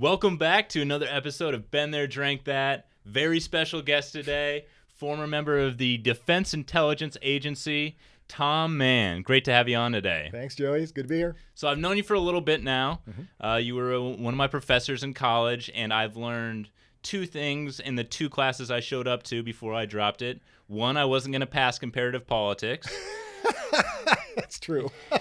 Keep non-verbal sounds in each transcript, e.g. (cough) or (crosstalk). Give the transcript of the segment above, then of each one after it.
Welcome back to another episode of Been There, Drank That. Very special guest today, former member of the Defense Intelligence Agency, Tom Mann. Great to have you on today. Thanks, Joey. It's good to be here. So I've known you for a little bit now. Mm-hmm. Uh, you were uh, one of my professors in college, and I've learned two things in the two classes I showed up to before I dropped it. One, I wasn't going to pass comparative politics. (laughs) (laughs) That's true. (laughs)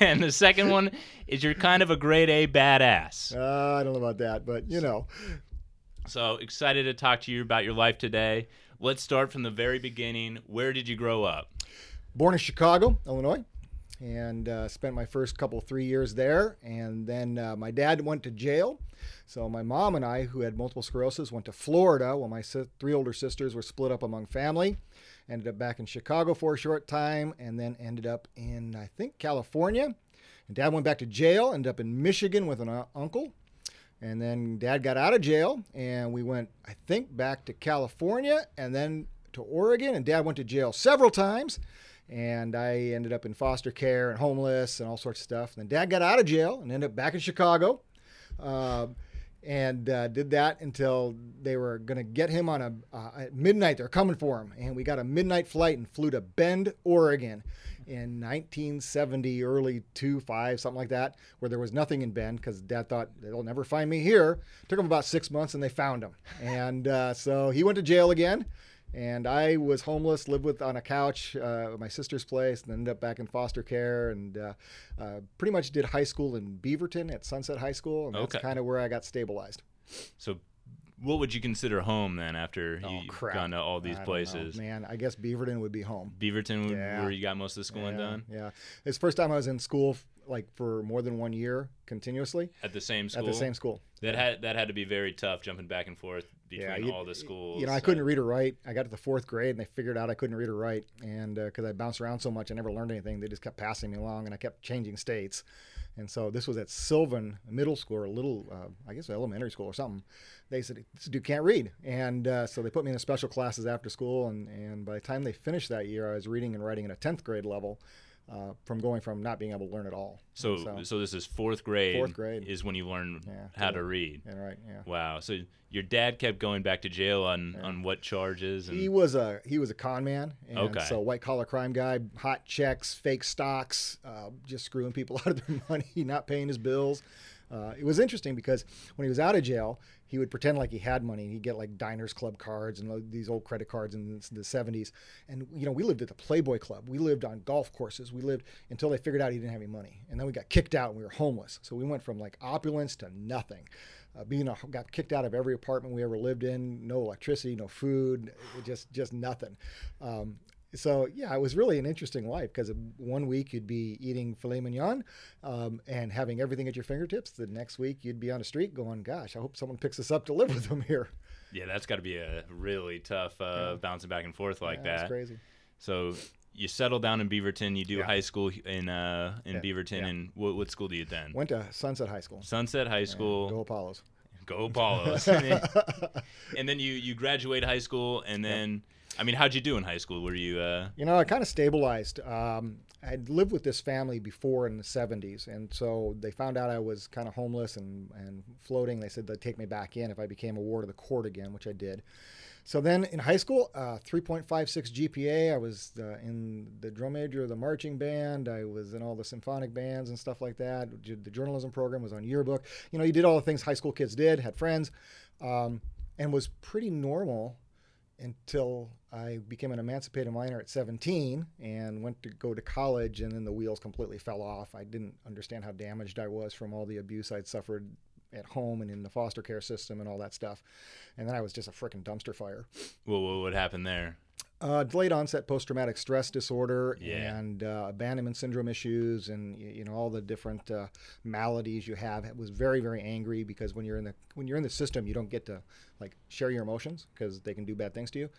and the second one is you're kind of a grade A badass. Uh, I don't know about that, but you know, So excited to talk to you about your life today. Let's start from the very beginning. Where did you grow up? born in Chicago, Illinois, and uh, spent my first couple three years there. And then uh, my dad went to jail, so my mom and I, who had multiple sclerosis, went to Florida. While my si- three older sisters were split up among family. Ended up back in Chicago for a short time, and then ended up in I think California. And dad went back to jail. Ended up in Michigan with an uncle. And then dad got out of jail, and we went, I think, back to California and then to Oregon. And dad went to jail several times. And I ended up in foster care and homeless and all sorts of stuff. And then dad got out of jail and ended up back in Chicago. Uh, and uh, did that until they were going to get him on a uh, at midnight. They're coming for him, and we got a midnight flight and flew to Bend, Oregon, in 1970, early two five, something like that, where there was nothing in Bend because Dad thought they'll never find me here. Took him about six months, and they found him, and uh, so he went to jail again. And I was homeless, lived with on a couch uh, at my sister's place, and ended up back in foster care, and uh, uh, pretty much did high school in Beaverton at Sunset High School, and that's Okay. kind of where I got stabilized. So, what would you consider home then after Oh, you've crap. gone to all these I places? man. I guess Beaverton would be home. Beaverton, Yeah. where you got most of the schooling yeah, done Yeah, it's the first time I was in school like for more than one year continuously at the same school. at the same school. That had that had to be very tough, jumping back and forth between Yeah, you- all the schools. You know, I uh, couldn't read or write. I got to the fourth grade and they figured out I couldn't read or write, and because I bounced around so much, I never learned anything. They just kept passing me along, and I kept changing states. And so this was at Sylvan Middle School, or a little, uh, I guess, elementary school or something. They said this dude can't read, and uh, so they put me in special classes after school. And, and by the time they finished that year, I was reading and writing at a tenth grade level, uh, from going from not being able to learn at all. So, So- so, this is fourth grade. Fourth grade. is when you learn Yeah, how yeah. to read. And right, yeah. Wow. So your dad kept going back to jail on on what charges? And He was a he was a con man, and Okay. so white collar crime guy, hot checks, fake stocks, uh, just screwing people (laughs) out of their money, not paying his bills. Uh, it was interesting because when he was out of jail, he would pretend like he had money. and He'd get like Diners Club cards and these old credit cards in the '70s. And you know, we lived at the Playboy Club. We lived on golf courses. We lived until they figured out he didn't have any money, and then we got kicked out and we were homeless. So we went from like opulence to nothing. Uh, being a, got kicked out of every apartment we ever lived in. No electricity, no food, just just nothing. Um, so yeah, it was really an interesting life because one week you'd be eating filet mignon um, and having everything at your fingertips. The next week you'd be on a street going, "Gosh, I hope someone picks us up to live with them here." yeah, that's got to be a really tough uh, bouncing back and forth like yeah, that. It's crazy. So you settle down in Beaverton. You do Yeah. high school in uh, in Yeah, Beaverton, yeah. and what, what school do you then? Went to Sunset High School. Sunset High School. Go Apollos. Go Apollos. (laughs) and, then, and then you you graduate high school, and then I mean, how'd you do in high school? Were you uh, You know, I kind of stabilized. Um, I'd lived with this family before in the 70s, and so they found out I was kind of homeless and, and floating. They said they'd take me back in if I became a ward of the court again, which I did. So then in high school, uh, 3.56 GPA. I was uh, in the drum major of the marching band. I was in all the symphonic bands and stuff like that. The journalism program was on yearbook. You know, you did all the things high school kids did, had friends, um, and was pretty normal until I became an emancipated minor at 17 and went to go to college, and then the wheels completely fell off. I didn't understand how damaged I was from all the abuse I'd suffered at home and in the foster care system and all that stuff. And then I was just a freaking dumpster fire. what what happened there? Uh, delayed onset post traumatic stress disorder Yeah. and uh, abandonment syndrome issues, and you know all the different uh, maladies you have. It was very very angry because when you're in the when you're in the system, you don't get to like share your emotions because they can do bad things to you.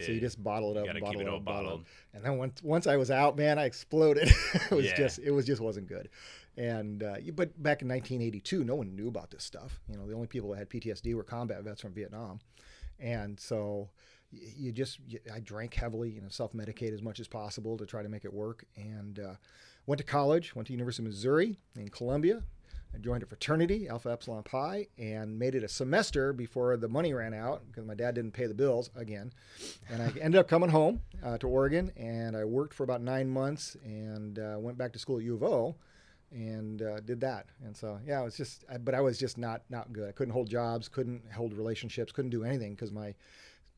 so you just bottle it up, gotta bottle it it up, bottle it up. bottled. And then once once I was out, man, I exploded. (laughs) it was Yeah. just it was just wasn't good. And uh, but back in 1982, no one knew about this stuff. You know, the only people that had PTSD were combat vets from Vietnam, and so you just I drank heavily, you know, self-medicate as much as possible to try to make it work. And uh, went to college, went to University of Missouri in Columbia, I joined a fraternity, Alpha Epsilon Pi, and made it a semester before the money ran out because my dad didn't pay the bills again. And I ended up coming home uh, to Oregon, and I worked for about nine months, and uh, went back to school at U of O, and uh, did that. And so yeah, it was just, I, but I was just not not good. I couldn't hold jobs, couldn't hold relationships, couldn't do anything because my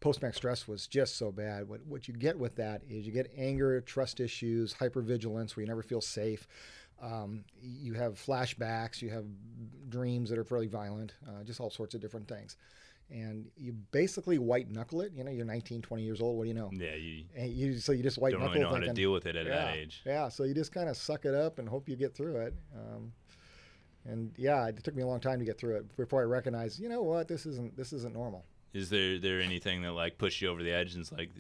post-max stress was just so bad. What what you get with that is you get anger, trust issues, hypervigilance, where you never feel safe. Um, you have flashbacks, you have dreams that are fairly violent, uh, just all sorts of different things. And you basically white knuckle it. You know, you're 19, 20 years old. What do you know? Yeah, you And you so you just white don't knuckle really know how to deal with it at yeah, that age. Yeah, so you just kind of suck it up and hope you get through it. Um, and yeah, it took me a long time to get through it before I recognized, you know what, this isn't this isn't normal. Is there there anything that like pushed you over the edge and it's like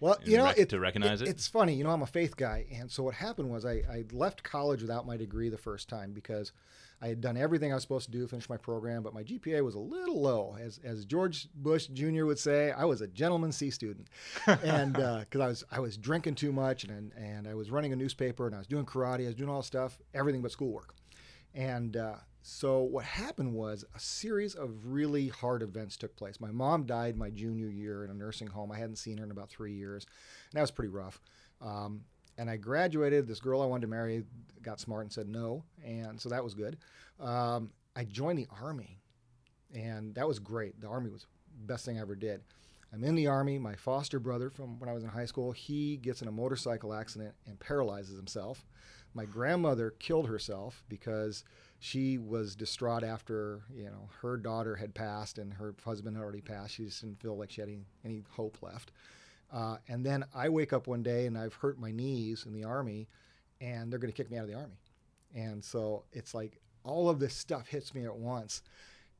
Well, you know, rec- it, to recognize it? It's funny, you know, I'm a faith guy, and so what happened was I, I left college without my degree the first time because I had done everything I was supposed to do, finish my program, but my GPA was a little low, as as George Bush Jr. would say. I was a gentleman C student, (laughs) and because I was I was drinking too much, and and I was running a newspaper, and I was doing karate, I was doing all this stuff, everything but schoolwork. And uh, so what happened was a series of really hard events took place. My mom died my junior year in a nursing home. I hadn't seen her in about three years, and that was pretty rough. Um, and I graduated. This girl I wanted to marry got smart and said no, and so that was good. Um, I joined the army, and that was great. The army was the best thing I ever did. I'm in the army. My foster brother from when I was in high school, he gets in a motorcycle accident and paralyzes himself. My grandmother killed herself because she was distraught after you know her daughter had passed and her husband had already passed. She just didn't feel like she had any, any hope left. Uh, and then I wake up one day and I've hurt my knees in the army, and they're going to kick me out of the army. And so it's like all of this stuff hits me at once,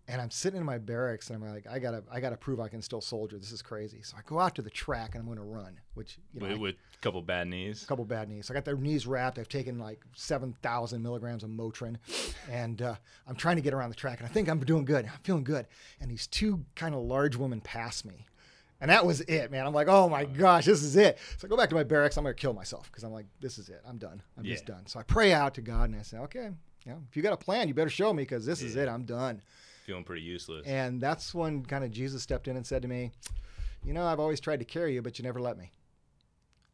and I'm sitting in my barracks and I'm like, I gotta, I gotta prove I can still soldier. This is crazy. So I go out to the track and I'm going to run, which you know, with, I- with a couple bad knees? a couple bad knees. So I got their knees wrapped. I've taken like 7,000 milligrams of Motrin, and uh, I'm trying to get around the track. And I think I'm doing good. I'm feeling good. And these two kind of large women pass me. And that was it, man. I'm like, oh my gosh, this is it. So I go back to my barracks. I'm going to kill myself because I'm like, this is it. I'm done. I'm just done. So I pray out to God and I say, okay, you know, if you got a plan, you better show me because this is it. I'm done. Feeling pretty useless. And that's when kind of Jesus stepped in and said to me, You know, I've always tried to carry you, but you never let me.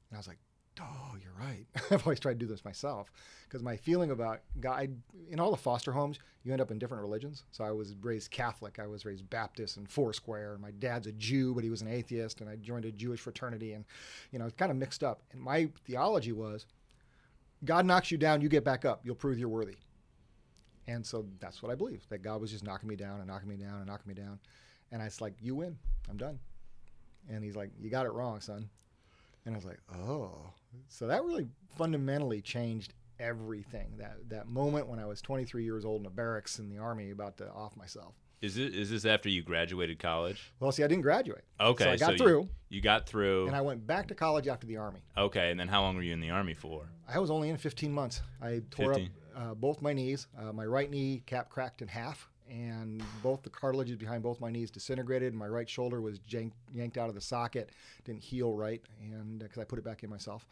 And I was like, Oh, you're right. (laughs) I've always tried to do this myself because my feeling about God, in all the foster homes, you end up in different religions. So I was raised Catholic, I was raised Baptist and Foursquare, and my dad's a Jew, but he was an atheist, and I joined a Jewish fraternity, and you know, it's kind of mixed up. And my theology was God knocks you down, you get back up, you'll prove you're worthy. And so that's what I believe that God was just knocking me down and knocking me down and knocking me down. And I was like, You win. I'm done. And he's like, You got it wrong, son. And I was like, Oh. So that really fundamentally changed everything. That that moment when I was 23 years old in a barracks in the army about to off myself. Is it is this after you graduated college? Well, see, I didn't graduate. Okay, So I got you- through You, got through. and I went back to college after the army. okay, and then how long were you in the army for? I was only in 15 months. I tore 15. up uh, both my knees. Uh, my right knee cap cracked in half, and both the cartilages behind both my knees disintegrated. My right shoulder was jank, yanked out of the socket, didn't heal right, and because I put it back in myself.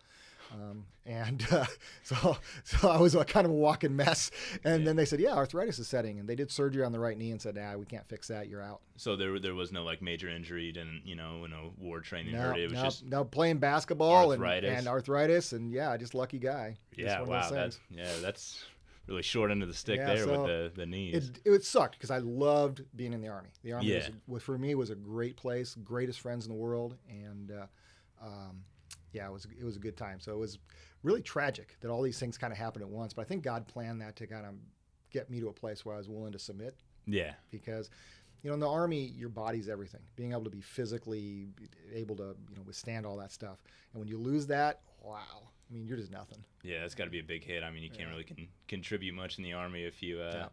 Um, and uh, (laughs) so, so I was a kind of a walking mess. And then they said, "Yeah, arthritis is setting," and they did surgery on the right knee and said, "Ah, we can't fix that. You're out." So there there was no like major injury, you didn't you know, no war training No, hurt it. Was no, just no, playing basketball and, Arthritis. and arthritis, and yeah, just lucky guy. Yeah, of wow, that's yeah, that's really short end of the stick Yeah, there so with the the knees. It, it sucked because I loved being in the army. The army Yeah. was for me was a great place, greatest friends in the world, and uh, um, yeah, it was it was a good time. So it was really tragic that all these things kind of happened at once. But I think God planned that to kind of get me to a place where I was willing to submit yeah, because. You know, in the army, your body's everything. Being able to be physically able to, you know, withstand all that stuff. And when you lose that, wow. I mean, you're just nothing. yeah, that's got to be a big hit. I mean, you can't Yeah. really con- contribute much in the army if you uh, Yeah.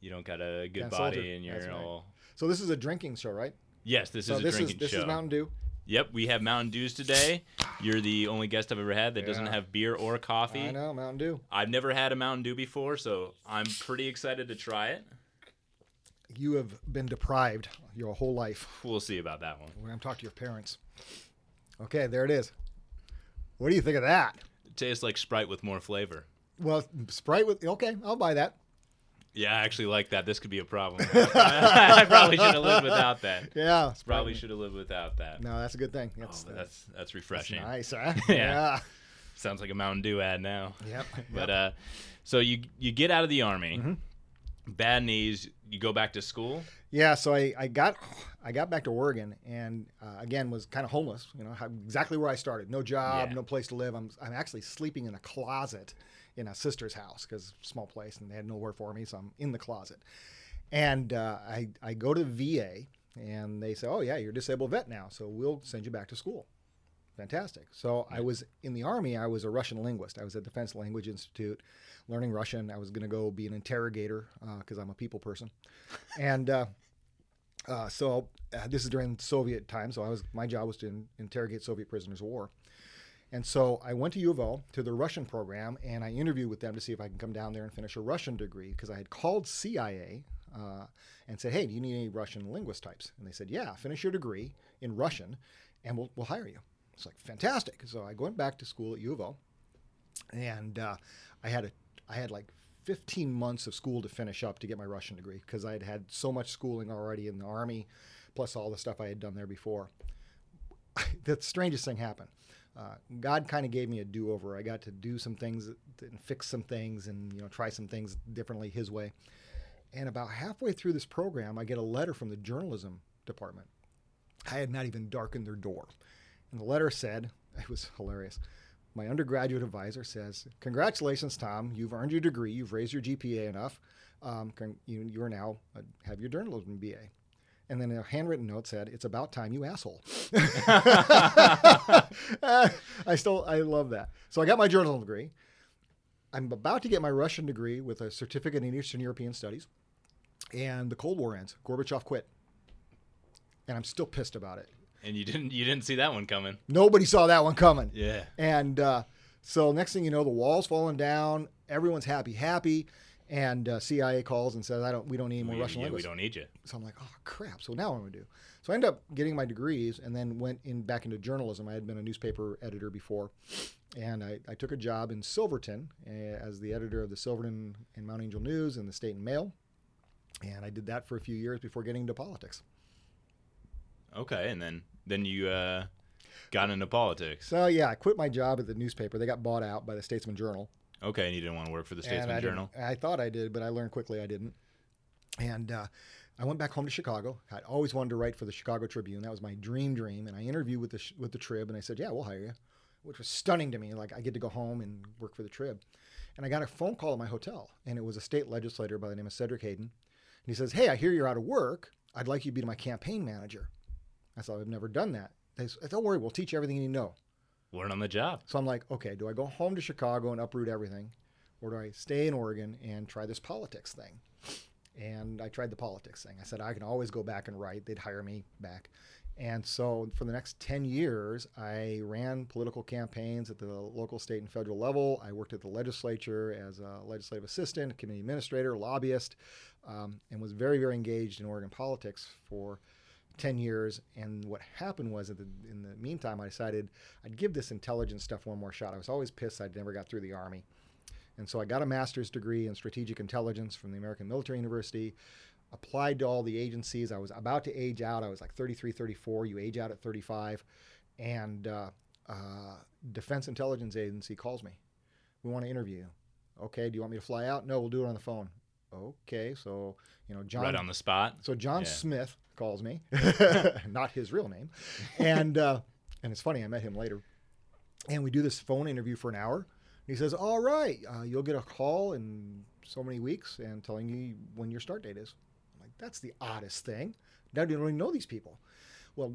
you don't got a good Can't body soldier. and you're That's right. all. So this is a drinking show, right? Yes, this so is a this drinking is this show. is Mountain Dew. Yep, we have Mountain Dews today. You're the only guest I've ever had that doesn't Yeah. have beer or coffee. I know Mountain Dew. I've never had a Mountain Dew before, so I'm pretty excited to try it. You have been deprived your whole life. We'll see about that one. We're to talk to your parents. Okay, there it is. What do you think of that? It tastes like Sprite with more flavor. Well, Sprite with okay, I'll buy that. Yeah, I actually like that. This could be a problem. (laughs) I probably should have lived without that. (laughs) Yeah, Probably should have lived without that. No, that's a good thing. Oh, That's, uh, that's that's that's refreshing. nice, huh? (laughs) Yeah. Sounds like a Mountain Dew ad now. Yep. But yep. uh, so you you get out of the army, Mhm. bad knees. You go back to school. Yeah, so I, I got I got back to Oregon and uh, again was kind of homeless. You know how, exactly where I started. No job, Yeah. no place to live. I'm I'm actually sleeping in a closet in a sister's house because small place and they had nowhere for me, so I'm in the closet. And uh, I I go to the VA and they say, oh yeah, you're a disabled vet now, so we'll send you back to school. Fantastic. So I was in the army. I was a Russian linguist. I was at Defense Language Institute, learning Russian. I was going to go be an interrogator because I'm a people person, and. Uh, so uh, this is during Soviet time. So I was my job was to in, interrogate Soviet prisoners of war, and so I went to U of O to the Russian program, and I interviewed with them to see if I can come down there and finish a Russian degree because I had called CIA uh, and said, "Hey, do you need any Russian linguist types?" And they said, "Yeah, finish your degree in Russian, and we'll we'll hire you." It's like fantastic. So I went back to school at U of O, and uh, I had a I had like 15 months of school to finish up to get my Russian degree because I had had so much schooling already in the army, plus all the stuff I had done there before. (laughs) the strangest thing happened. Uh, God kind of gave me a do-over. I got to do some things and fix some things and you know try some things differently His way. And about halfway through this program, I get a letter from the journalism department. I had not even darkened their door, and the letter said, (laughs) "It was hilarious." My undergraduate advisor says, "Congratulations, Tom. You've earned your degree. You've raised your GPA enough. Um, you, you are now uh, have your journalism BA." And then a handwritten note said, "It's about time, you asshole." (laughs) I still I love that. So I got my journalism degree. I'm about to get my Russian degree with a certificate in Eastern European Studies, and the Cold War ends. Gorbachev quit, and I'm still pissed about it. And you didn't you didn't see that one coming. Nobody saw that one coming. Yeah. And uh, so next thing you know, the wall's falling down. Everyone's happy, happy. And uh, CIA calls and says, "I don't. We don't need any more We, Russian yeah, we don't need you. So I'm like, "Oh crap!" So now what am I do? So I ended up getting my degrees and then went in back into journalism. I had been a newspaper editor before, and I, I took a job in Silverton uh, as the editor of the Silverton and Mount Angel News and the Stayton Mail. And I did that for a few years before getting into politics. Okay, and then then you uh, got into politics. So yeah, I quit my job at the newspaper. They got bought out by the Statesman Journal. Okay, and you didn't want to work for the Statesman I Journal. I thought I did, but I learned quickly I didn't. And uh, I went back home to Chicago. I'd always wanted to write for the Chicago Tribune. That was my dream, dream. And I interviewed with the with the Trib, and I said, "Yeah, we'll hire you," which was stunning to me. Like I get to go home and work for the Trib. And I got a phone call at my hotel, and it was a state legislator by the name of Cedric Hayden. And he says, "Hey, I hear you're out of work. I'd like you to be my campaign manager." I said, "I've never done that." They said, "Don't worry, we'll teach you everything you need to know." Learn on the job. So I'm like, okay, do I go home to Chicago and uproot everything? Or do I stay in Oregon and try this politics thing? And I tried the politics thing. I said, I can always go back and write. They'd hire me back. And so for the next 10 years, I ran political campaigns at the local, state, and federal level. I worked at the legislature as a legislative assistant, committee administrator, lobbyist, um, and was very, very engaged in Oregon politics for 10 years. And what happened was, the, in the meantime, I decided I'd give this intelligence stuff one more shot. I was always pissed I'd never got through the Army. And so I got a master's degree in strategic intelligence from the American Military University, applied to all the agencies. I was about to age out. I was like 33, 34. You age out at 35. And uh, uh, Defense Intelligence Agency calls me. We want to interview you. Okay, do you want me to fly out? No, we'll do it on the phone. Okay, so, you know, John. right on the spot. So John Yeah. Smith calls me, (laughs) (laughs) not his real name, and uh, and it's funny. I met him later, and we do this phone interview for an hour. He says, "All right, uh, you'll get a call in so many weeks and telling you when your start date is." I'm like, "That's the oddest thing. Now you don't even know these people." Well,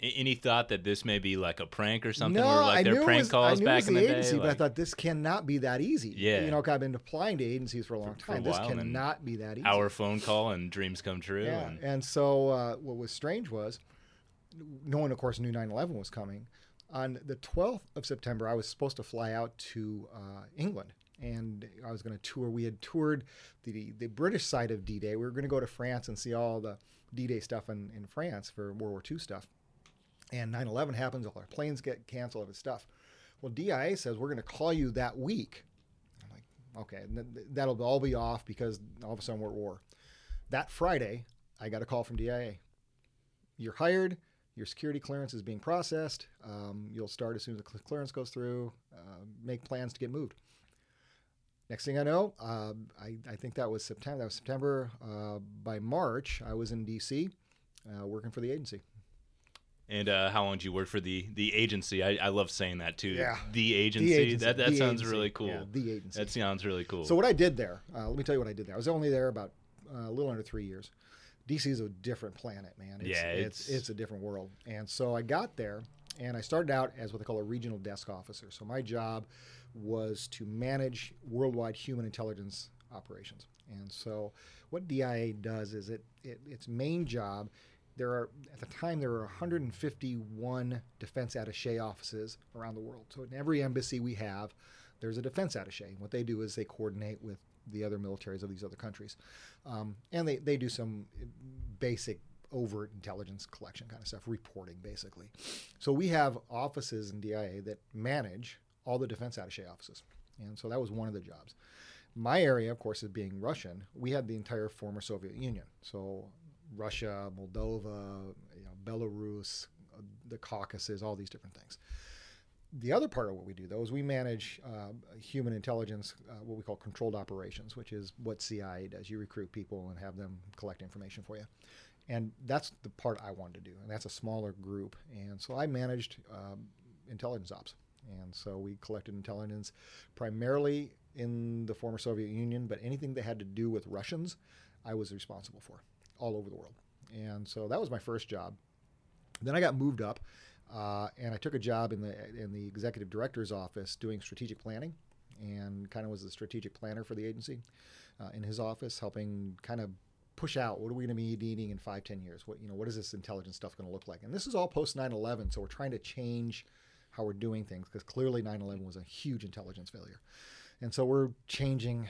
Any thought that this may be like a prank or something, no, or like I their prank was, calls back in the, the agency, day? but I thought this cannot be that easy. Yeah. you know, I've been applying to agencies for a long For- (laughs) for a time. this cannot be that easy. our phone call and dreams come true. Yeah, and- and so uh, what was strange was, no one, of course, knew 9/11 was coming. On the 12th of September, I was supposed to fly out to uh, England, and I was going to tour. We had toured the the British side of D-Day. We were going to go to France and see all the D-Day stuff in, in France for World War II stuff. And 9/11 happens, all our planes get canceled, all this stuff. Well, DIA says we're going to call you that week. I'm like, Okay, that'll all be off because all of a sudden we're at war. That Friday, I got a call from DIA. You're hired. Your security clearance is being processed. Um, you'll start as soon as the clearance goes through. Uh, make plans to get moved. Next thing I know, uh, I, I, think that was September. That was September. Uh, by March, I was in DC, uh, working for the agency. And uh, how long did you work for the the agency? I, I love saying that too. Yeah. The agency. The agency. That that The sounds agency. really cool. Yeah, the agency. That sounds really cool. So what I did there, uh, let me tell you what I did there. I was only there about uh, a little under three years. DC is a different planet, man. It's, Yeah, it's, it's- it's a different world. And so I got there, and I started out as what they call a regional desk officer. So my job was to manage worldwide human intelligence operations. And so what DIA does is it, it its main job. There are at the time there were 151 defense attaché offices around the world. So in every embassy we have, there's a defense attaché. What they do is they coordinate with the other militaries of these other countries, um, and they, they do some basic overt intelligence collection kind of stuff, reporting basically. So we have offices in DIA that manage all the defense attaché offices, and so that was one of the jobs. My area, of course, is being Russian. We had the entire former Soviet Union, so Russia, Moldova, you know, Belarus, uh, the Caucasus, all these different things. The other part of what we do, though, is we manage uh, human intelligence, uh, what we call controlled operations, which is what CIA does. You recruit people and have them collect information for you. And that's the part I wanted to do. And that's a smaller group. And so I managed um, intelligence ops. And so we collected intelligence primarily in the former Soviet Union, but anything that had to do with Russians, I was responsible for all over the world. And so that was my first job. Then I got moved up, uh, and I took a job in the in the executive director's office doing strategic planning, and kind of was the strategic planner for the agency uh, in his office, helping kind of push out what are we going to be needing in five, ten years? What you know, what is this intelligence stuff going to look like? And this is all post 9/11, so we're trying to change how we're doing things because clearly 9/11 was a huge intelligence failure, and so we're changing,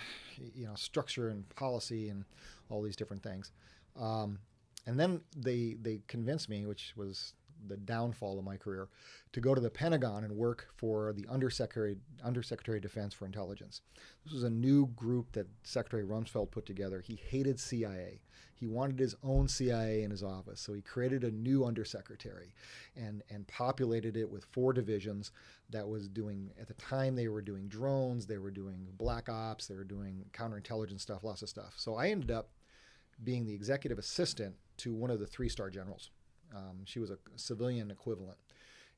you know, structure and policy and all these different things. Um, and then they they convinced me, which was the downfall of my career, to go to the Pentagon and work for the Undersecretary Undersecretary of Defense for Intelligence. This was a new group that Secretary Rumsfeld put together. He hated CIA. He wanted his own CIA in his office, so he created a new undersecretary, and and populated it with four divisions that was doing at the time they were doing drones, they were doing black ops, they were doing counterintelligence stuff, lots of stuff. So I ended up being the executive assistant to one of the three star generals. Um, she was a civilian equivalent.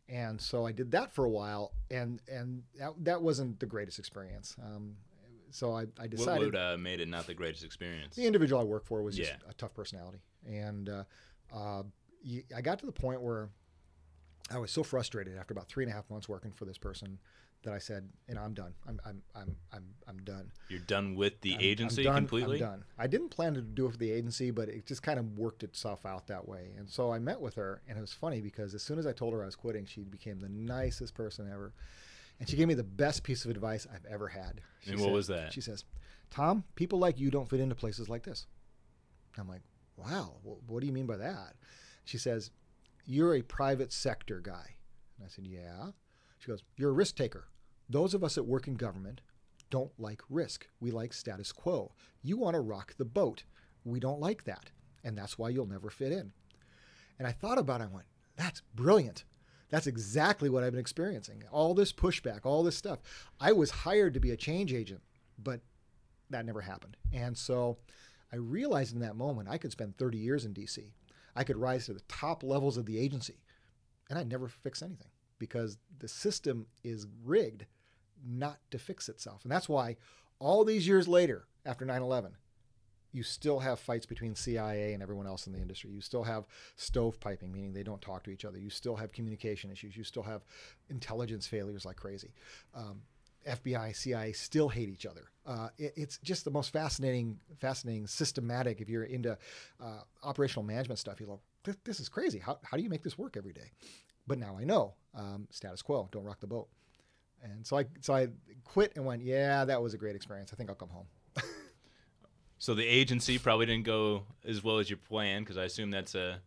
And so I did that for a while, and and that, that wasn't the greatest experience. Um, so I, I what decided would uh, made it not the greatest experience? the individual I worked for was just Yeah. a tough personality, and uh, uh, I got to the point where I was so frustrated after about three and a half months working for this person that I said, "You know, I'm done. I'm I'm I'm I'm, I'm done. You're done with the I'm- agency I'm done, completely. I'm done. I didn't plan to do it for the agency, but it just kind of worked itself out that way. And so I met with her, and it was funny because as soon as I told her I was quitting, she became the nicest person ever. And she gave me the best piece of advice I've ever had. She And what was that? She says, Tom, people like you don't fit into places like this. I'm like, wow, wh- what do you mean by that? She says, you're a private sector guy. And I said, yeah. She goes, you're a risk taker. Those of us that work in government don't like risk. We like status quo. You want to rock the boat. We don't like that. And that's why you'll never fit in. And I thought about it. I went, that's brilliant. That's exactly what I've been experiencing. All this pushback, all this stuff. I was hired to be a change agent, but that never happened. And so I realized in that moment I could spend 30 years in DC. I could rise to the top levels of the agency, and I'd never fix anything because the system is rigged not to fix itself. And that's why all these years later, after 9 11, you still have fights between CIA and everyone else in the industry. You still have stovepiping, meaning they don't talk to each other. You still have communication issues. You still have intelligence failures like crazy. Um, FBI, CIA still hate each other. Uh, it, it's just the most fascinating, fascinating, systematic. If you're into uh, operational management stuff, you go, this, this is crazy. How, how do you make this work every day? But now I know um, status quo. Don't rock the boat. And so I so I quit and went, yeah, that was a great experience. I think I'll come home. (laughs) So the agency probably didn't go as well as you planned because I assume that's a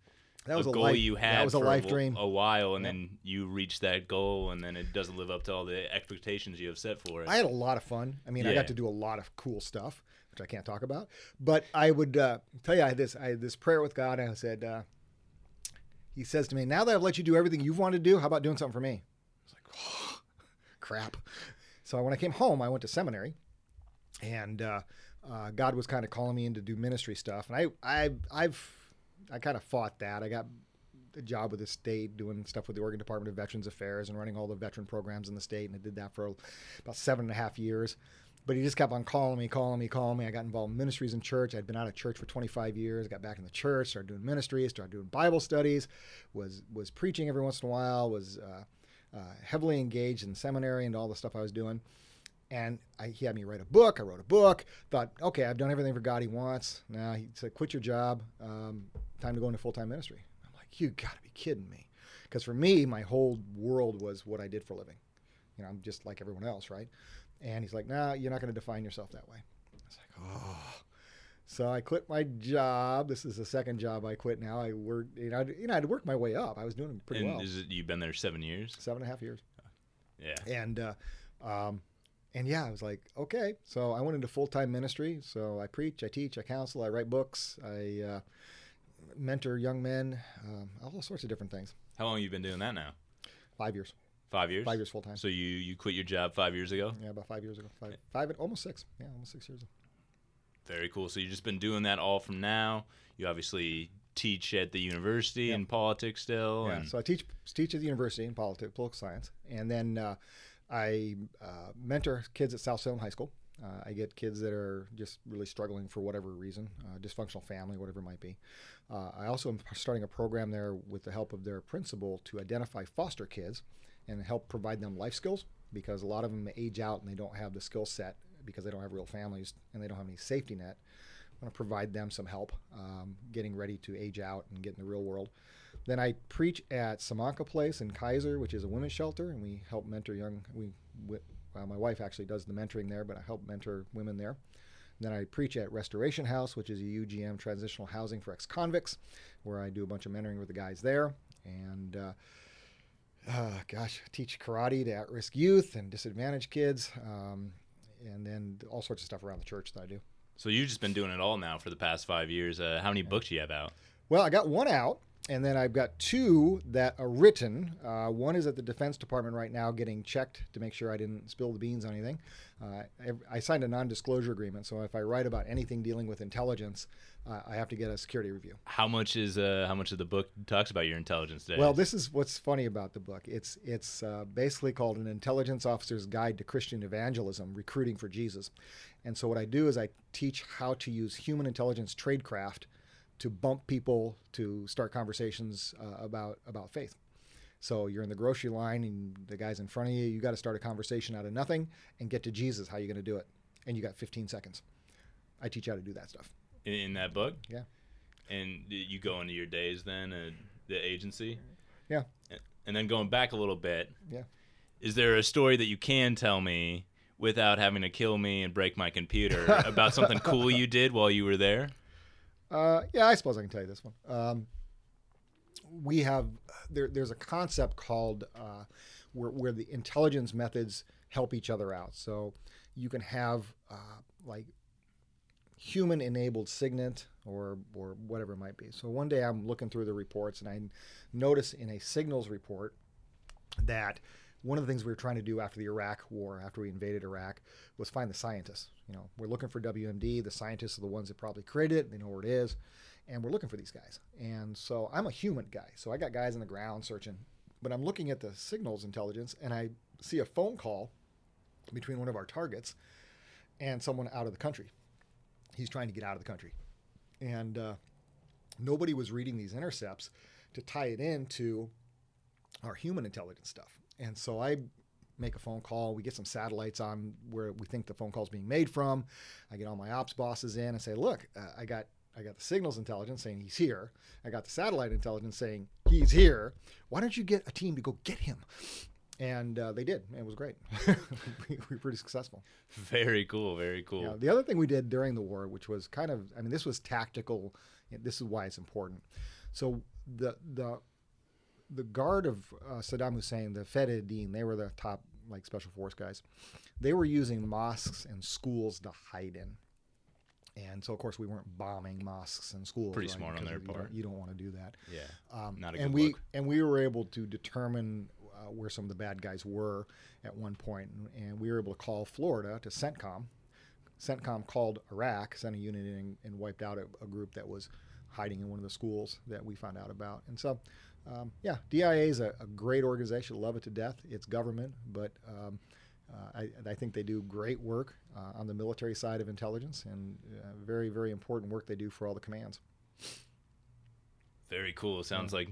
That was a a goal life- you that had was a for life wh- dream. a while, and Yep. then you reach that goal, and then it doesn't live up to all the expectations you have set for it. I had a lot of fun. I mean, I got to do a lot of cool stuff, which I can't talk about. But I would uh, tell you, I had this, I had this prayer with God, and I said, uh, He says to me, "Now that I've let you do everything you've wanted to do, how about doing something for me?" I was like, oh, (laughs) "Crap." So when I came home, I went to seminary, and uh, uh, God was kind of calling me in to do ministry stuff, and I, I, I've, I kind of fought that. I got a job with the state doing stuff with the Oregon Department of Veterans Affairs and running all the veteran programs in the state. And I did that for about seven and a half years. But he just kept on calling me, calling me, calling me. I got involved in ministries in church. I'd been out of church for 25 years. Got back in the church, started doing ministries, started doing Bible studies, was was preaching every once in a while, was uh, uh, heavily engaged in seminary and all the stuff I was doing. And I, he had me write a book. I wrote a book. Thought, okay, I've done everything for God He wants. Now he said, quit your job. Um, time to go into full time ministry. I'm like, you got to be kidding me. Because for me, my whole world was what I did for a living. You know, I'm just like everyone else, right? And he's like, nah, you're not going to define yourself that way. I was like, oh. So I quit my job. This is the second job I quit now. I worked, you know, I'd, you know, I'd worked my way up. I was doing pretty and well. is it you've been there seven years? Seven and a half years. Yeah. And uh, um, and yeah, I was like, okay. So I went into full time ministry. So I preach, I teach, I counsel, I write books, I uh, mentor young men, um, all sorts of different things. How long have you been doing that now? Five years, Five years. five years full time. So you you quit your job five years ago. Yeah, about five years ago. Five, five, almost six. Yeah, almost six years. Very cool. So you've just been doing that all from now. You obviously teach at the university Yeah. in politics still. Yeah. So I teach teach at the university in politics, political science, and then uh, I uh, mentor kids at South Salem High School. Uh, I get kids that are just really struggling for whatever reason, uh, dysfunctional family, whatever it might be. Uh, I also am starting a program there with the help of their principal to identify foster kids and help provide them life skills because a lot of them age out and they don't have the skill set because they don't have real families and they don't have any safety net. I want to provide them some help um, getting ready to age out and get in the real world. Then I preach at Simonka Place in Keizer, which is a women's shelter, and we help mentor young. We, we well, my wife actually does the mentoring there, but I help mentor women there. Then I preach at Restoration House, which is a UGM transitional housing for ex-convicts, where I do a bunch of mentoring with the guys there. And uh, uh, gosh, I teach karate to at-risk youth and disadvantaged kids, um, and then all sorts of stuff around the church that I do. so you've just been doing it all now for the past five years. Uh, how many books do you have out? Well, I got one out, and then I've got two that are written. Uh, one is at the Defense Department right now, getting checked to make sure I didn't spill the beans on anything. Uh, I, I signed a non-disclosure agreement, so if I write about anything dealing with intelligence, uh, I have to get a security review. How much is uh, how much of the book talks about your intelligence days? Well, this is what's funny about the book. It's it's uh, basically called an intelligence officer's guide to Christian evangelism, recruiting for Jesus. And so what I do is I teach how to use human intelligence tradecraft to bump people to start conversations uh, about about faith. So you're in the grocery line and the guy's in front of you. You got to start a conversation out of nothing and get to Jesus. How you going to do it? And you got 15 seconds. I teach you how to do that stuff. in, in that book. Yeah. And you go into your days then at the agency. Yeah. And then going back a little bit. Yeah. Is there a story that you can tell me without having to kill me and break my computer (laughs) about something cool you did while you were there? Uh, yeah, I suppose I can tell you this one. Um, we have there, there's a concept called uh, where, where the intelligence methods help each other out. So you can have uh, like human enabled SIGINT or or whatever it might be. So one day I'm looking through the reports and I notice in a signals report that one of the things we were trying to do after the Iraq war, after we invaded Iraq, was find the scientists. You know, we're looking for WMD. The scientists are the ones that probably created it. They know where it is, and we're looking for these guys. And so I'm a human guy, so I got guys on the ground searching. But I'm looking at the signals intelligence, and I see a phone call between one of our targets and someone out of the country. He's trying to get out of the country, and uh, nobody was reading these intercepts to tie it into our human intelligence stuff. And so I make a phone call. We get some satellites on where we think the phone call is being made from. I get all my ops bosses in and say, "Look, uh, I got I got the signals intelligence saying he's here. I got the satellite intelligence saying he's here. Why don't you get a team to go get him?" And uh, they did. It was great. (laughs) we were pretty successful. Very cool. Very cool. Yeah. The other thing we did during the war, which was kind of, I mean, this was tactical This is why it's important. So the the the guard of uh, Saddam Hussein, the Fedayeen, they were the top like special force guys. They were using mosques and schools to hide in. And so, of course, we weren't bombing mosques and schools. Pretty right? smart on their you don't- part. You don't want to do that. Yeah. Um, Not a and good we look. and we were able to determine uh, where some of the bad guys were at one point, and, and we were able to call Florida to CENTCOM. CENTCOM called Iraq, sent a unit in, and wiped out a, a group that was hiding in one of the schools that we found out about. And so, um, yeah, DIA is a, a great organization. Love it to death. It's government, but um, uh, I, I think they do great work uh, on the military side of intelligence, and uh, very, very important work they do for all the commands. Very cool. Sounds like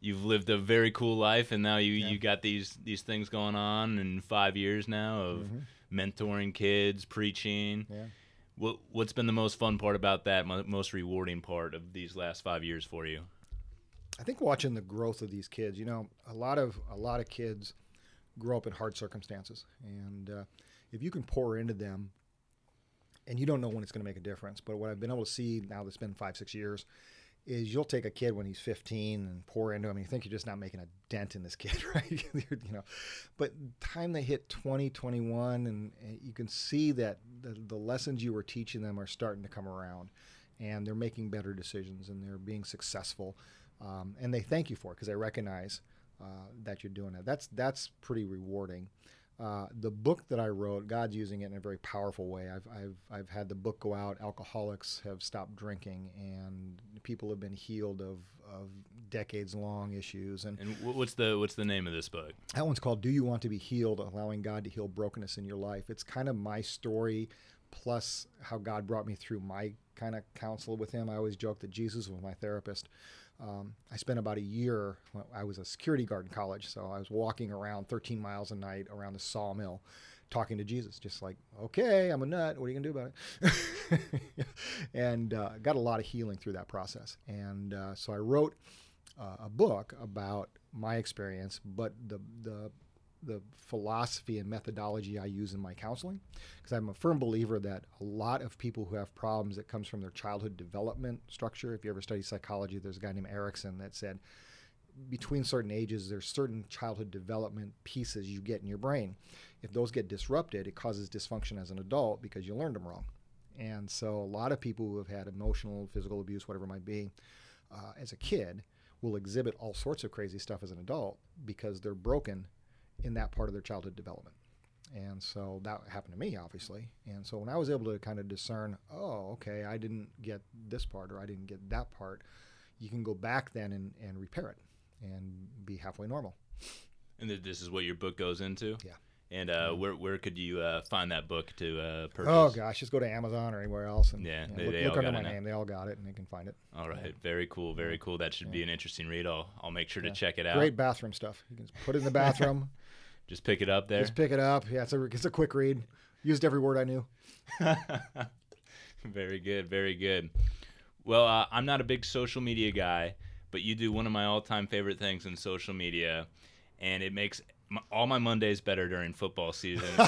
you've lived a very cool life, and now you Yeah. you got these these things going on in five years now of mentoring kids, preaching. Yeah. What what's been the most fun part about that? Most rewarding part of these last five years for you? I think watching the growth of these kids, you know, a lot of a lot of kids grow up in hard circumstances, and uh, if you can pour into them, and you don't know when it's going to make a difference, but what I've been able to see now that's been five six years, is you'll take a kid when he's 15 and pour into him, and you think you're just not making a dent in this kid, (laughs) right? You're- know, but time they hit 20, 21, and, and you can see that the, the lessons you were teaching them are starting to come around, and they're making better decisions and they're being successful um, and they thank you for it because they recognize uh, that you're doing it. That's that's pretty rewarding. Uh, the book that I wrote, God's using it in a very powerful way. I've, I've, I've had the book go out. Alcoholics have stopped drinking, and people have been healed of, of decades long issues. And And what's the what's the name of this book? that one's called Do You Want to Be Healed? Allowing God to Heal Brokenness in Your Life. It's kind of my story plus how God brought me through my kind of counsel with Him. I always joke that Jesus was my therapist. Um, I spent about a year, I was a security guard in college, so I was walking around 13 miles a night around the sawmill talking to Jesus, just like, okay, I'm a nut. What are you going to do about it? (laughs) and uh, got a lot of healing through that process. And uh, so I wrote uh, a book about my experience, but the the the philosophy and methodology I use in my counseling, because I'm a firm believer that a lot of people who have problems that comes from their childhood development structure. If you ever study psychology, there's a guy named Erikson that said between certain ages, there's certain childhood development pieces you get in your brain. If those get disrupted, it causes dysfunction as an adult because you learned them wrong. And so a lot of people who have had emotional, physical abuse, whatever it might be, uh, as a kid, will exhibit all sorts of crazy stuff as an adult because they're broken in that part of their childhood development. And so that happened to me, obviously. And so when I was able to kind of discern, oh, okay, I didn't get this part or I didn't get that part, you can go back then and, and repair it and be halfway normal. And this is what your book goes into. Yeah. And uh, where where could you uh, find that book to uh, purchase? Oh gosh, just go to Amazon or anywhere else and Yeah, you know, they- look, they look under my name. They all got it and they can find it. All right, very cool, very cool. That should be an interesting read. I'll I'll make sure to check it out. Great bathroom stuff. You can just put it in the (laughs) bathroom, Just pick it up there. just pick it up. Yeah, it's a it's a quick read. Used every word I knew. (laughs) very good, very good. Well, uh, I'm not a big social media guy, but you do one of my all-time favorite things in social media, and it makes my, all my Mondays better during football season. (laughs)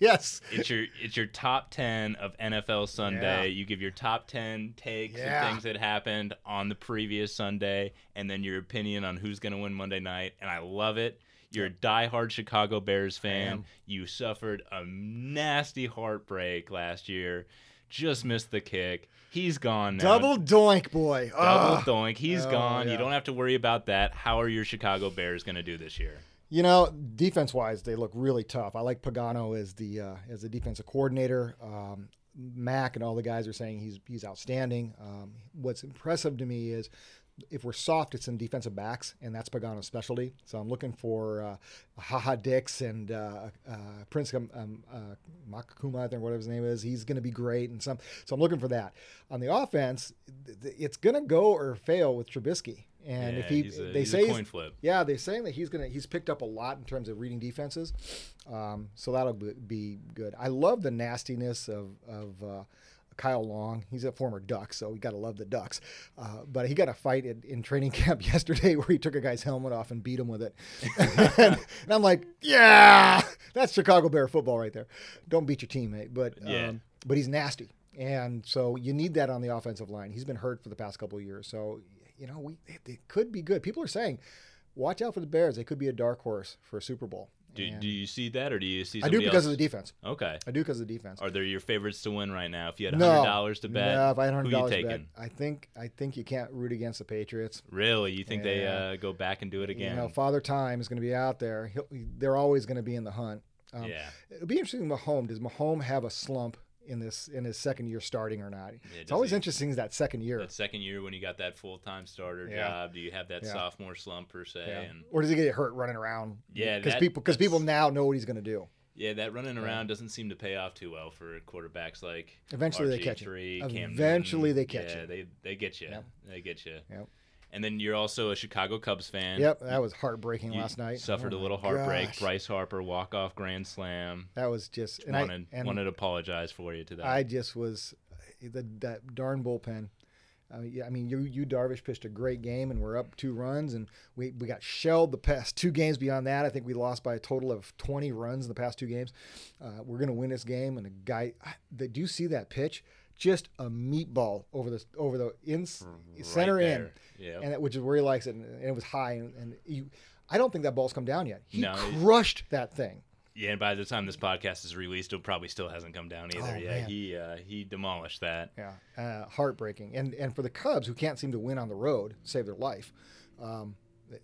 Yes. it's your it's your top ten of NFL Sunday. Yeah. You give your top ten takes Yeah. of things that happened on the previous Sunday, and then your opinion on who's going to win Monday night. And I love it. You're a diehard Chicago Bears fan. You suffered a nasty heartbreak last year. Just missed the kick. He's gone now. Double doink, boy. Double Ugh. doink. He's Oh, gone. You don't have to worry about that. How are your Chicago Bears going to do this year? You know, defense wise, they look really tough. I like Pagano as the uh, as the defensive coordinator. Um, Mac and all the guys are saying he's he's outstanding. Um, what's impressive to me is if we're soft, it's in defensive backs, and that's Pagano's specialty. So I'm looking for uh, Ha Ha Dix and uh, uh, Prince um, um, uh, Makakuma, I think whatever his name is. He's going to be great, and some. So I'm looking for that. On the offense, it's going to go or fail with Trubisky. And if he, a- they say he's- coin flip. yeah, they're saying that he's gonna he's picked up a lot in terms of reading defenses, um, so that'll be- be good. I love the nastiness of of uh, Kyle Long. He's a former Duck, so we gotta love the Ducks. Uh, but he got a fight in, in training (laughs) camp yesterday where he took a guy's helmet off and beat him with it, (laughs) and, I'm like, yeah, that's Chicago Bear football right there. Don't beat your teammate, but Yeah. um, but he's nasty. and so you need that on the offensive line. He's been hurt for the past couple of years, so you know we they could be good. People are saying, watch out for the Bears. They could be a dark horse for a Super Bowl. Do, do you see that, or do you see? I do because else? of the defense. Okay. I do because of the defense. Are they your favorites to win right now? If you had hundred dollars to bet, no, if I had hundred dollars to bet, I think I think you can't root against the Patriots. Really, you think they uh, go back and do it again? You know, Father Time is going to be out there. He'll, they're always going to be in the hunt. Um, yeah, It'll be interesting. with Mahomes does Mahomes have a slump in this in his second year starting or not? it's always he- interesting is that second year. that second year when you got that full time starter Yeah. job, do you have that Yeah. sophomore slump per se? Yeah. And Or does he get hurt running around? Yeah, because people because people now know what he's going to do. yeah, that running Yeah. around doesn't seem to pay off too well for quarterbacks like Eventually they catch you. RG3, Eventually Newton. they catch yeah, you. they they get you. Yep. They get you. Yep. And then you're also a Chicago Cubs fan. Yep, that was heartbreaking You last night. Suffered Oh a little heartbreak. gosh. Bryce Harper walk off grand slam. That was just and wanted I and wanted to apologize for you to that. I just was the that darn bullpen. Uh, yeah, I mean, you you Darvish pitched a great game, and we're up two runs, and we, we got shelled the past (laughs) two games. Beyond that, I think we lost by a total of twenty runs in the past two games. Uh, we're gonna win this game, and a guy, did you see that pitch? Just a meatball over the over the in center in, there. Yeah. and that, which is where he likes it, and, and it was high, and, and you, I don't think that ball's come down yet. He No, crushed that thing. Yeah, and by the time this podcast is released, it probably still hasn't come down either. Oh, yeah, man. he uh, he demolished that. Yeah, uh, heartbreaking. And and for the Cubs, who can't seem to win on the road, save their life, um,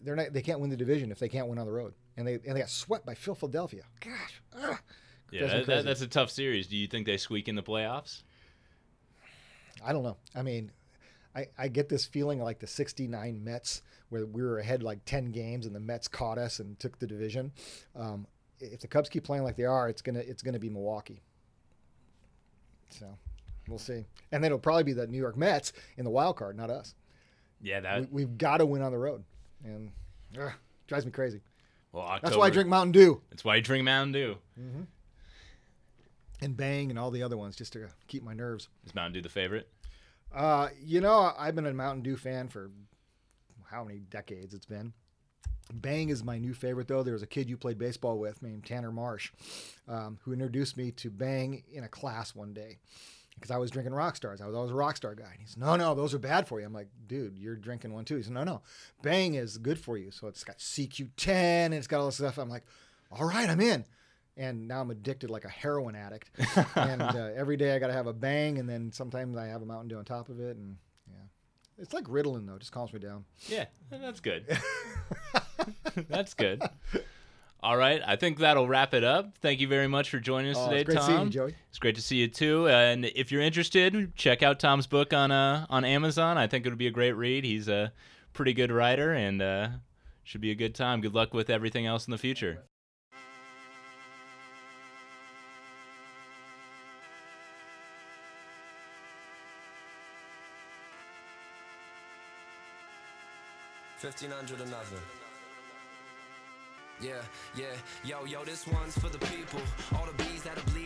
they're not. They can't win the division if they can't win on the road. And they and they got swept by Philadelphia. Gosh, ugh. Yeah, that, that, that's a tough series. Do you think they squeak in the playoffs? I don't know. I mean, I, I get this feeling like the '69 Mets, where we were ahead like 10 games, and the Mets caught us and took the division. Um, if the Cubs keep playing like they are, it's gonna it's gonna be Milwaukee. So we'll see. And then it'll probably be the New York Mets in the wild card, not us. Yeah, that. we, we've got to win on the road, and ugh, drives me crazy. well, October, That's why I drink Mountain Dew That's why I drink Mountain Dew. And Bang and all the other ones just to keep my nerves. Is Mountain Dew the favorite? Uh, you know, I've been a Mountain Dew fan for how many decades it's been. Bang is my new favorite, though. There was a kid you played baseball with named Tanner Marsh, um, who introduced me to Bang in a class one day because I was drinking Rockstars. I was always a Rockstar guy. And he said, No, no, those are bad for you. I'm like, Dude, you're drinking one too. He said, No, no, Bang is good for you. So it's got CoQ10 and it's got all this stuff. I'm like, All right, I'm in. And now I'm addicted like a heroin addict. (laughs) and uh, every day I got to have a Bang, and then sometimes I have a Mountain Dew on top of it. And yeah, it's like Ritalin, though, it just calms me down. Yeah, that's good. (laughs) that's good. All right, I think that'll wrap it up. Thank you very much for joining us Oh, today, it's great Tom. seeing you, Joey. It's great to see you too. And if you're interested, check out Tom's book on uh, on Amazon. I think it would be a great read. He's a pretty good writer and uh, should be a good time. Good luck with everything else in the future. Fifteen hundred or nothing. Yeah, yeah, yo, yo, this one's for the people. All the bees that'll bleed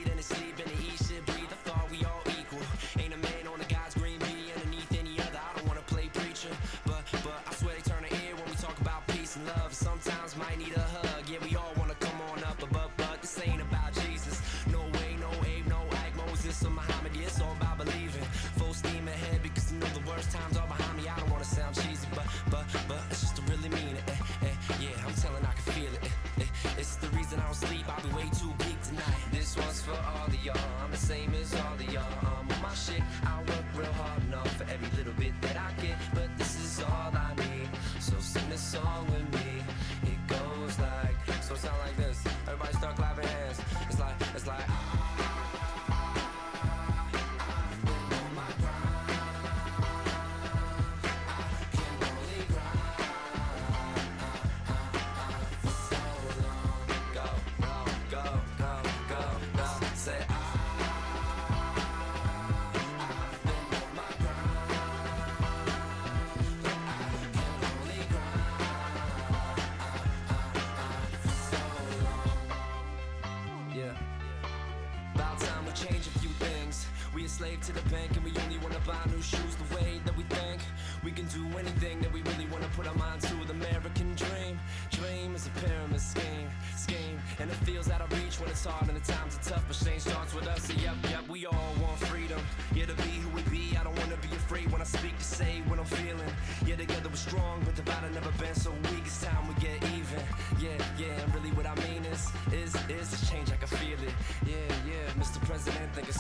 to the bank and we only wanna buy new shoes. The way that we think we can do anything that we really wanna put our mind to. The American dream, dream is a pyramid scheme, scheme, and it feels out of reach when it's hard and the times are tough. But change starts with us. So yep, yep, we all want freedom. Yeah, to be who we be. I don't wanna be afraid when I speak to say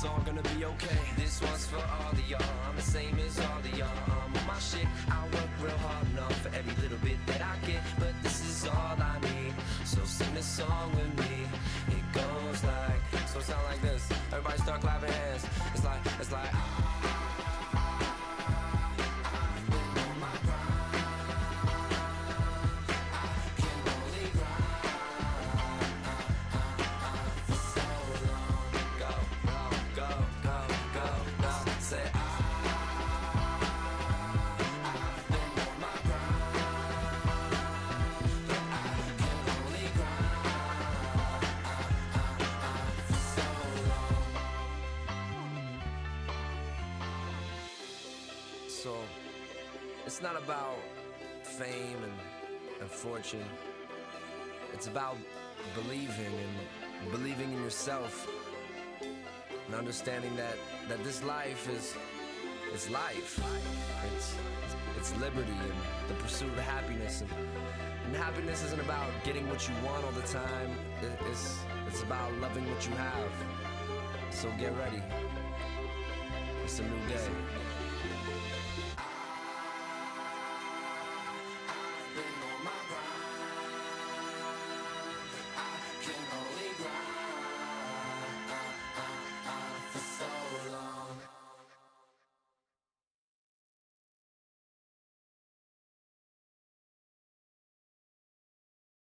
all gonna be okay. This one's for all of y'all, I'm the same as all of y'all. I'm on my shit, I work real hard enough for every little bit that I get, but this is all I need. So sing this song with me. It goes like, so sound like this. Everybody start clapping hands. It's like, it's like. Not about fame and, and fortune. It's about believing and believing in yourself and understanding that that this life is it's life. It's it's liberty and the pursuit of happiness and, and happiness isn't about getting what you want all the time. It- it's it's about loving what you have. So get ready. It's a new day.